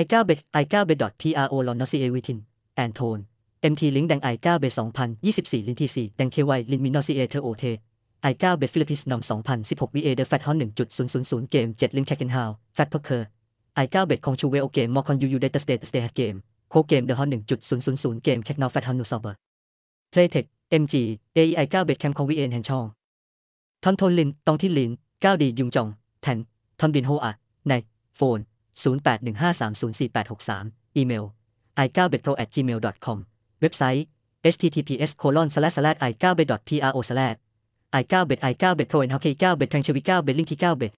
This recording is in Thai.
i 9 bet i 9 bet pro l o n o s i a vitin and tone mt link แดง i 9 bet 2024 ลินที4แดง ky ลินมินอ c a เทอร์โอเท i 9 bet ฟิลิปปินส์นำ2016 va เดอ fat hon 1.000 เกม 7 ลินแค c เกนฮาว fat poker i 9 bet คงชูเวลเกมมอคอนยูยูเดตสเตตสเตทเกมโคเกมเดอะฮอน1.000 เกมแค c นาว fat hon นูซอเบอร์ playtech mg ai 9 bet แคมคองวีเอ็นแฮนช่องทอนโทนลินตองที่ลิน9ดียุงจองแทนทอนบินโฮอะในโฟน 0815304863 อีเมล i9betpro at gmail.com เว็บไซต์ https colon slash slash i9bet pro slash i9bet i9bet pro and hockey 9bet แทงชวี9 bet link ที่9 bet